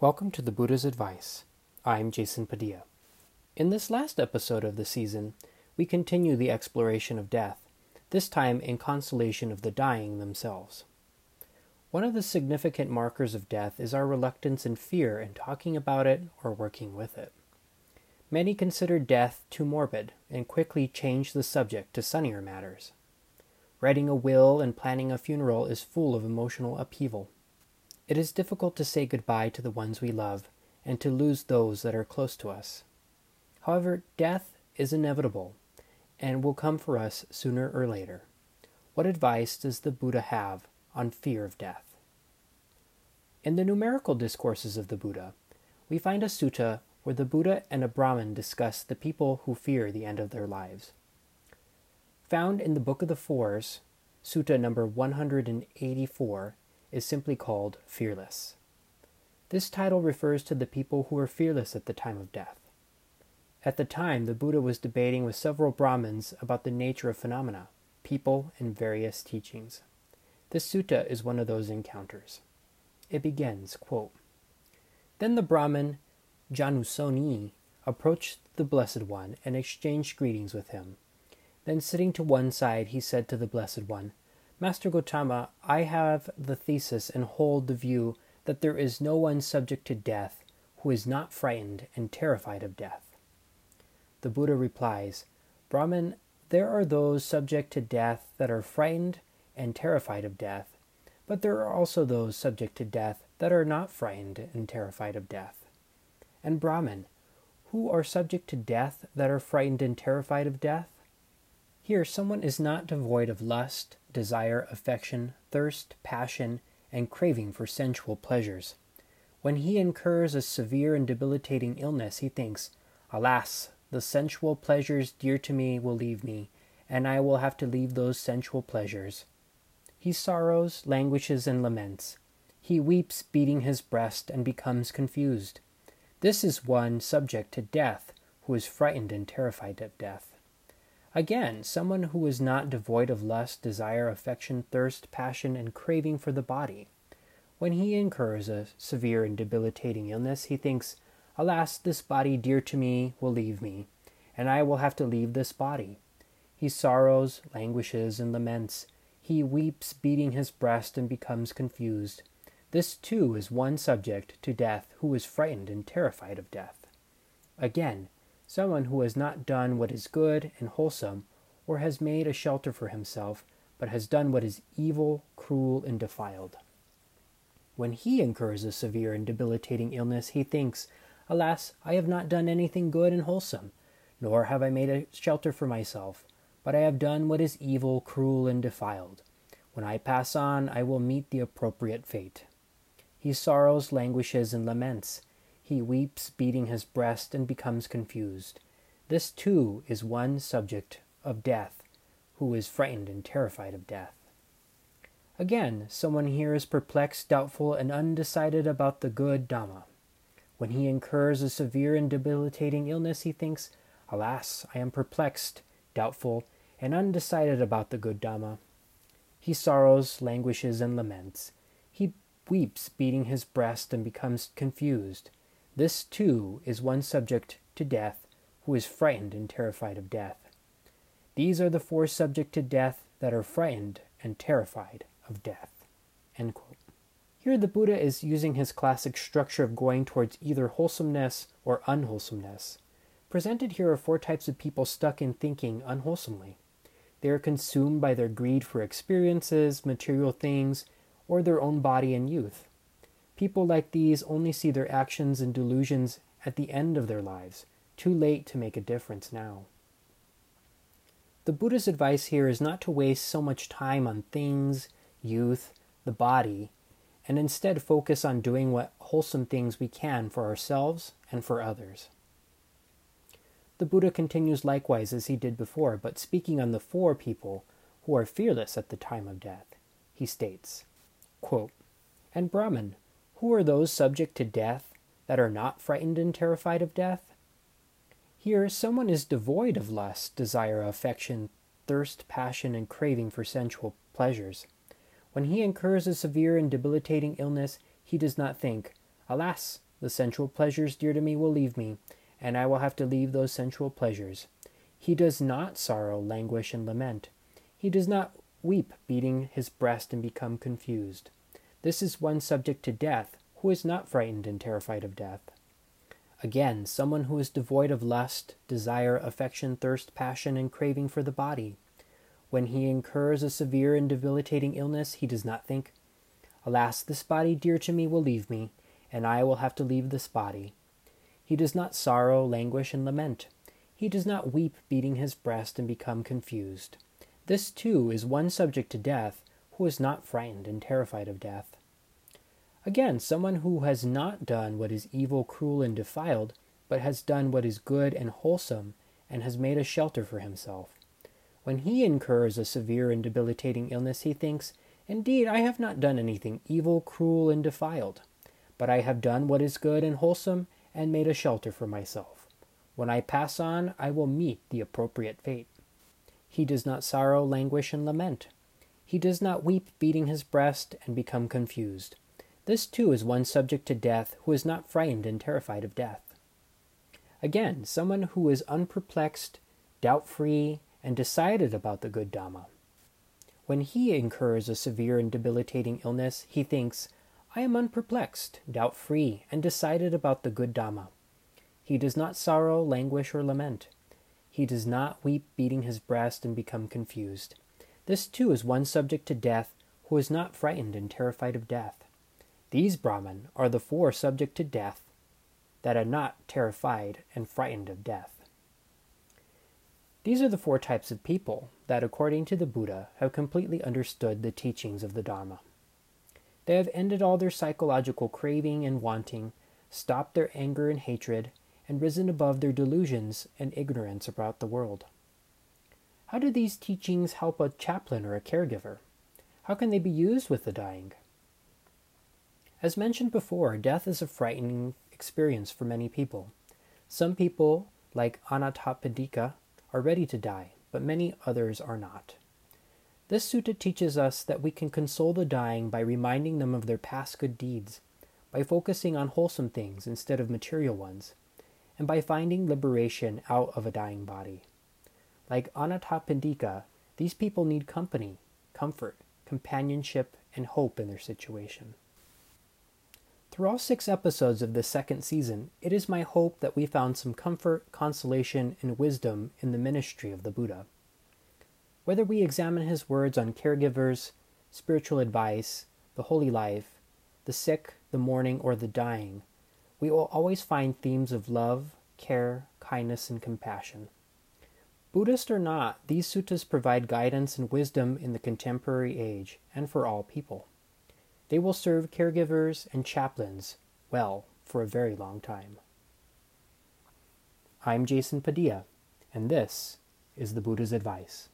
Welcome to the Buddha's Advice. I'm Jason Padilla. In this last episode of the season, we continue the exploration of death, this time in consolation of the dying themselves. One of the significant markers of death is our reluctance and fear in talking about it or working with it. Many consider death too morbid and quickly change the subject to sunnier matters. Writing a will and planning a funeral is full of emotional upheaval. It is difficult to say goodbye to the ones we love and to lose those that are close to us. However, death is inevitable and will come for us sooner or later. What advice does the Buddha have on fear of death? In the numerical discourses of the Buddha, we find a sutta where the Buddha and a Brahmin discuss the people who fear the end of their lives. Found in the Book of the Fours, Sutta number 184 is simply called fearless. This title refers to the people who were fearless at the time of death. At the time, the Buddha was debating with several Brahmins about the nature of phenomena, people, and various teachings. This sutta is one of those encounters. It begins, quote, Then the Brahmin Janusoni approached the Blessed One and exchanged greetings with him. Then, sitting to one side, he said to the Blessed One, Master Gotama, I have the thesis and hold the view that there is no one subject to death who is not frightened and terrified of death. The Buddha replies, Brahman, there are those subject to death that are frightened and terrified of death, but there are also those subject to death that are not frightened and terrified of death. And Brahman, who are subject to death that are frightened and terrified of death? Here, someone is not devoid of lust, desire, affection, thirst, passion, and craving for sensual pleasures. When he incurs a severe and debilitating illness, he thinks, Alas, the sensual pleasures dear to me will leave me, and I will have to leave those sensual pleasures. He sorrows, languishes, and laments. He weeps, beating his breast, and becomes confused. This is one subject to death, who is frightened and terrified of death. Again, someone who is not devoid of lust, desire, affection, thirst, passion, and craving for the body. When he incurs a severe and debilitating illness, he thinks, Alas, this body dear to me will leave me, and I will have to leave this body. He sorrows, languishes, and laments. He weeps, beating his breast, and becomes confused. This too is one subject to death who is frightened and terrified of death. Again, someone who has not done what is good and wholesome, or has made a shelter for himself, but has done what is evil, cruel, and defiled. When he incurs a severe and debilitating illness, he thinks, Alas, I have not done anything good and wholesome, nor have I made a shelter for myself, but I have done what is evil, cruel, and defiled. When I pass on, I will meet the appropriate fate. He sorrows, languishes, and laments. He weeps, beating his breast, and becomes confused. This too is one subject of death, who is frightened and terrified of death. Again, someone here is perplexed, doubtful, and undecided about the good Dhamma. When he incurs a severe and debilitating illness, he thinks, Alas, I am perplexed, doubtful, and undecided about the good Dhamma. He sorrows, languishes, and laments. He weeps, beating his breast, and becomes confused. This, too, is one subject to death who is frightened and terrified of death. These are the four subject to death that are frightened and terrified of death. Here, the Buddha is using his classic structure of going towards either wholesomeness or unwholesomeness. Presented here are four types of people stuck in thinking unwholesomely. They are consumed by their greed for experiences, material things, or their own body and youth. People like these only see their actions and delusions at the end of their lives, too late to make a difference now. The Buddha's advice here is not to waste so much time on things, youth, the body, and instead focus on doing what wholesome things we can for ourselves and for others. The Buddha continues likewise as he did before, but speaking on the four people who are fearless at the time of death, he states, quote, And Brahman, who are those subject to death that are not frightened and terrified of death? Here, someone is devoid of lust, desire, affection, thirst, passion, and craving for sensual pleasures. When he incurs a severe and debilitating illness, he does not think, Alas, The sensual pleasures dear to me will leave me, and I will have to leave those sensual pleasures. He does not sorrow, languish, and lament. He does not weep, beating his breast and become confused. This is one subject to death, who is not frightened and terrified of death. Again, someone who is devoid of lust, desire, affection, thirst, passion, and craving for the body. When he incurs a severe and debilitating illness, he does not think, Alas, this body dear to me will leave me, and I will have to leave this body. He does not sorrow, languish, and lament. He does not weep, beating his breast, and become confused. This, too, is one subject to death, who is not frightened and terrified of death. Again, someone who has not done what is evil, cruel, and defiled, but has done what is good and wholesome, and has made a shelter for himself. When he incurs a severe and debilitating illness, he thinks, Indeed, I have not done anything evil, cruel, and defiled, but I have done what is good and wholesome, and made a shelter for myself. When I pass on, I will meet the appropriate fate. He does not sorrow, languish, and lament. He does not weep, beating his breast, and become confused. This too is one subject to death who is not frightened and terrified of death. Again, someone who is unperplexed, doubt free, and decided about the good Dhamma. When he incurs a severe and debilitating illness, he thinks, I am unperplexed, doubt free, and decided about the good Dhamma. He does not sorrow, languish, or lament. He does not weep, beating his breast, and become confused. This too is one subject to death who is not frightened and terrified of death. These Brahman are the four subject to death that are not terrified and frightened of death. These are the four types of people that, according to the Buddha, have completely understood the teachings of the Dharma. They have ended all their psychological craving and wanting, stopped their anger and hatred, and risen above their delusions and ignorance about the world. How do these teachings help a chaplain or a caregiver? How can they be used with the dying? As mentioned before, death is a frightening experience for many people. Some people, like Anathapindika, are ready to die, but many others are not. This sutta teaches us that we can console the dying by reminding them of their past good deeds, by focusing on wholesome things instead of material ones, and by finding liberation out of a dying body. Like Anathapindika, these people need company, comfort, companionship, and hope in their situation. Through all six episodes of this second season, it is my hope that we found some comfort, consolation, and wisdom in the ministry of the Buddha. Whether we examine his words on caregivers, spiritual advice, the holy life, the sick, the mourning, or the dying, we will always find themes of love, care, kindness, and compassion. Buddhist or not, these suttas provide guidance and wisdom in the contemporary age and for all people. They will serve caregivers and chaplains well for a very long time. I'm Jason Padilla, and this is the Buddha's Advice.